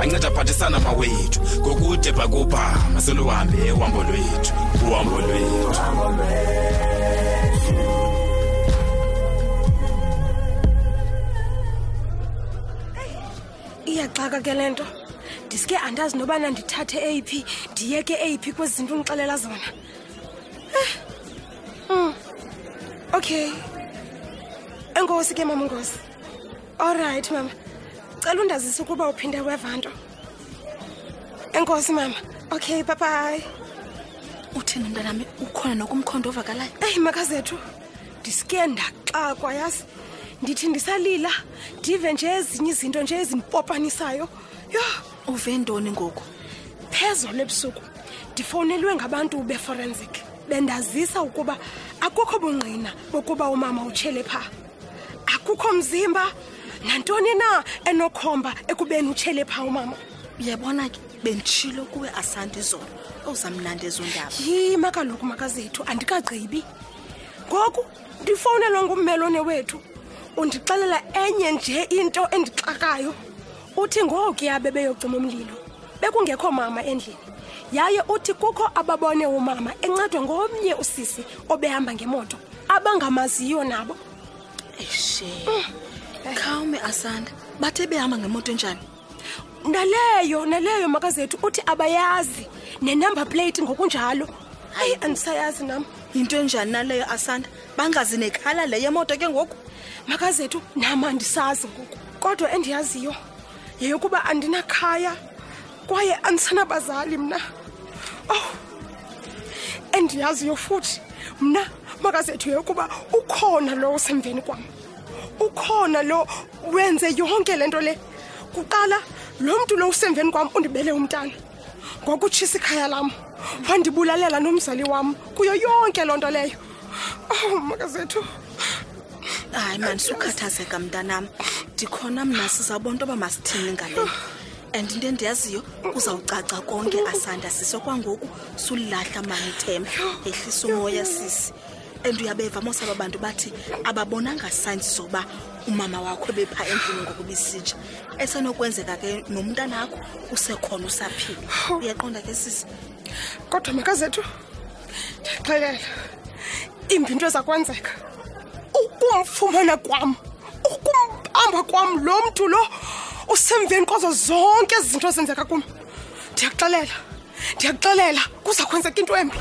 anceda aphathisana mawethu ngokude bhakubhama seluhambe uhambo lwethu uhambo lwethu iyaxaka ke le nto ndiske andazi nobana ndithathe eyiphi ndiyeke eyiphi kwezi zinto undixelela zona eh. mm. okay enkosi ke mama ungozi olrayithi mama cela undazisa ukuba uphinde weva nto enkosi mama okay babayi uthini mntanami ukhona nokumkhondo ovakalayo eyi makazethu ndisike ndaxakwa yazi ndithi ndisalila ndive nje ezinye izinto nje ezimpopanisayo yho uve ntoni ngoku phezolo ebusuku ndifowunelwe ngabantu beforensic bendazisa ukuba akukho bungqina bokuba umama utshele phaa akukho mzimba nantoni na enokhomba ekubeni utshele pha umama uyabona ke benditshilo kuwe asandi izolo owuzamnandi ezondaba yima kaloku makazethu andikagqibi ngoku ndifowunelwa ngummelwane wethu undixelela enye nje into endixakayo uthi ngokuya bebeyocima umlilo bekungekho mama endlini yaye uthi kukho ababone umama encedwa ngomnye usisi obehamba ngemoto abangamaziyo nabo eshe mm. khawume asanda bathe behamba ngemoto enjani naleyo naleyo makazethu uthi abayazi nenumber plate ngokunjalo hayi andisayazi nam yinto enjani naleyo asanda bangazi nekhala leyo emoto ke ngoku makazethu nam andisazi ngoku kodwa endiyaziyo yeyokuba andinakhaya kwaye andisanabazali mna ow endiyaziyo futhi mna makazethu yeyokuba ukhona lowo semveni kwam ukhona lo wenze yonke le nto le kuqala lo mntu lo usemveni kwam undibele umntana ngokutshisa ikhaya lam wandibulalela nomzali wam kuyo yonke loo nto leyo ow makazethu hayi mani sukhathazeka mntanam ndikhona mna sizawubona into yoba masithini ngale and into endiyaziyo kuzawucaca konke asanda siso kwangoku sulilahla mani ithemba ehlisa umoya sisi and uyabeva mose aba bantu bathi ababonanga signs zoba umama wakho ebepha endlini ngokubisitsha esenokwenzeka ke nomntanakho usekhona usaphila uyaqonda ke sisi kodwa makazethu ndixelela imbi into eza kwenzeka ukumfumana kwam ukumbamba kwam lo mntu lo usemveni kwazo zonke ezi zinto zenzeka kum ndiyakuxelela ndiyakuxelela kuza kwenzeka into embi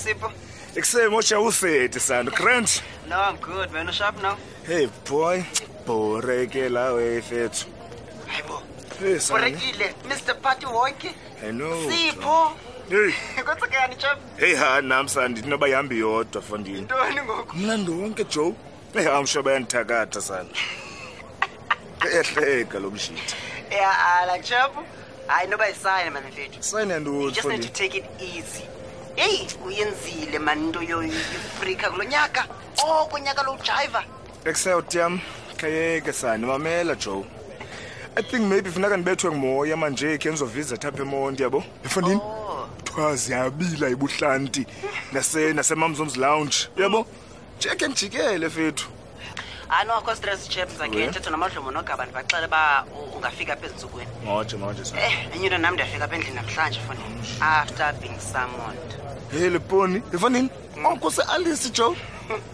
Sipho? Ekuseni mocha usethi sando. Grant. No, I'm good. Wena sharp now? Hey boy, borekela wefethu. hayibo urekile mr party wonke sipho kwenzekani chap heyi ha nam sandi ndinoba yihambi yodwa fondini ntoni ngoku mna ndonke joe eyi amsho bayandithakatha sandi ehleka lo mshiti ya ala chap hayi noba yisayine mani mfethu sayine ndotjust take it easy eyi uyenzile mani into yoyifrika kulo nyaka oko oh, nyaka lo ujayiva Excel Tiam, khayeke sani mamela Joe. I think maybe funeka ndibethwe ngumoya manje ke ngizovisit apha eMonti yabo. Efondini? Oh. Thwazi yabila ibuhlanti nase naseMamzom's lounge yabo. Jeke njikele fethu. Ano akho stress chap zakhe thetho namadlomo nogaba ndibaxele ba ungafika apha ezintsukwini. Ngoje ngoje sa. Eh, enye into nam ndiyafika apha endlini namhlanje foni. After being summoned. Hey leponi, efondini? Onko se Alice Joe.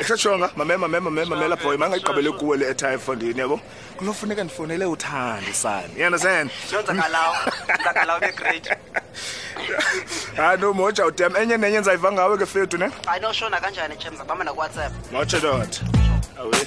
Eshashonga mamema mamema mamema mamela boy mangayiqabele kuwe le airtime mfondini yabo kunofuneka ndifonele uthandi sani you understand Jonza kalawo. Ndakalawo be great. hayi no moja udem enye nenye ndizayiva ngawe ke fethu ne I know shona kanjani James abama na WhatsApp. moja dot awe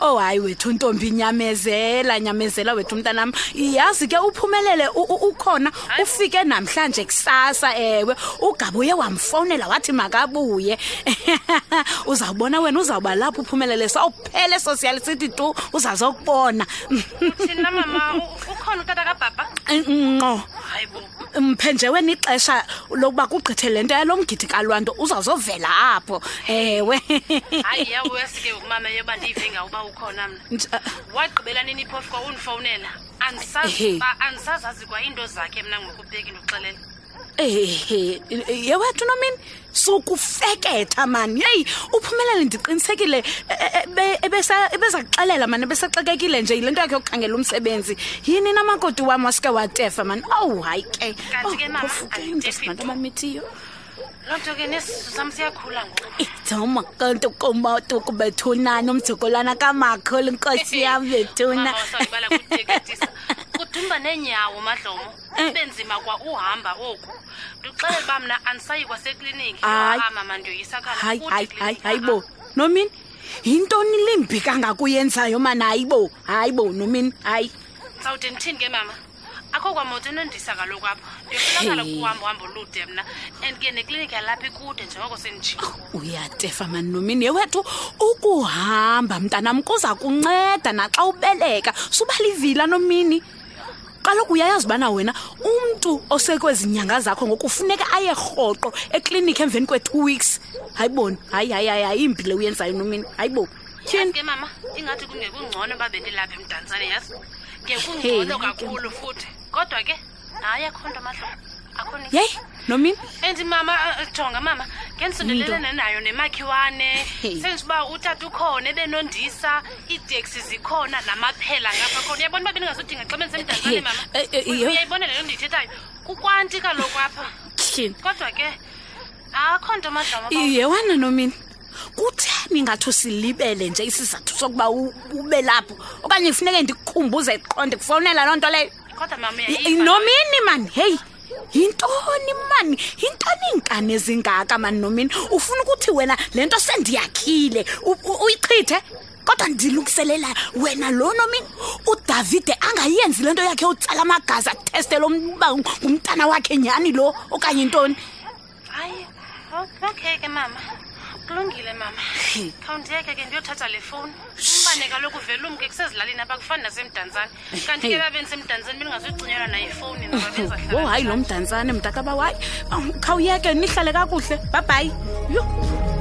oh hayi wethu ntombi nyamezela nyamezela wethu mntanam yazi ke uphumelele ukhona ufike namhlanje kusasa ewe ugabuye wamfowunela wathi makabuye uzawubona wena uzawuba lapho uphumelele sawuphele sosiyali sithi tu uzazokubona thina mama ukhona utata kabhabha nqo hayibo mphenjewe nixesha lokuba kugqithe le nto yalo mgidi kalwanto uzawuzovela apho ewe hayi yawo yasike ukumama yoba ndiyive ngawuba ukhona mna eh. wagqibela nini iphofu kwa undifowunela andisazazi kwa iinto zakhe mna ngokubeki ndoxelela ehe yewethu nomini sukufeketha mani yeyi uphumelele ndiqinisekile e, e, e, ebeza kuxelela mani ebesaxakekile nje yile nto yakhe yokukhangela umsebenzi yini namakoti wam wasuke watefa mani owu hayi ke ofukeintosmantomamithiyo loo nto ke nesisu sam siyakhula ngoku idoma kanti komoto kubethunani umjokolwana kamakhulu inkosi yam bethuna kudumba neenyawo madlomo kube eh. nzima kwa uhamba oku ndixele uba mna andisayi kwasekliniki mama ndiyoyisa khayi hayi hayi hayi bo nomini yintoni limbi kangakuyenzayo mana hayi bo hayi bo nomini hayi sawude ndithini ke mama akho kwamoto enondisa kaloku apho ndiyofunakala kuhamba uhambo olude mna and ke neklinikhi yalapha ikude njengoko sendijiko oh, uyatefa mani nomini yewethu ukuhamba mntanam kuza kunceda naxa ubeleka suba livila nomini kaloku uyayazi ubana wena umntu osekwezi nyanga zakho ngoku funeka aye rhoqo eklinikhi emveni kwe-two weeks hayi boni hayi hayi hayi hayi imbi le uyenzayo nomini hayi bo tyhini ke mama ingathi kungekungcono uba bendilapha emdantsane yazi ngekungcono kakhulu futhi kodwa ke hayi akho nto mahlobo yeyi nomini and mama eh, jonga mama ngendisondelelene nayo nemakhiwane Hey. senje uba utata ukhona ebenondisa iiteksi zikhona namaphela ngapha khona uyabona uba bendingazodinga xa bendisemdantsane Hey, mama eh, eh, Uy- yho. uyayibona le nto ndiyithethayo kukwanti kaloku apha tyhini kodwa ke akho nto madlama ba- yewena nomini kutheni ngathi usilibele nje isizathu sokuba u- ube lapho okanye kufuneke ndikukhumbuze qho ndikufowunela loo nto leyo kodwa mama nomini mani heyi yintoni mani yintoni iinkani ezingaka mani nomini ufuna ukuthi wena le nto sendiyakhile uyichithe kodwa ndilungiselela wena lo nomini udavide angayenzi le nto yakhe utsala amagazi athestele umba ngumntana wakhe nyhani lo okanye intoni hayi okay ke mama kulungile mama khawundiyeke ke ndiyothatha le fowuni umbane kaloku vele umke kusezilalini abakufani nasemdantsane kanti ke babeni semdantsane bendingazucinelwa naye ifowuni wo oh, hayi lo mdantsane mntakaba wayi khawuyeke nihlale kakuhle babhayi yho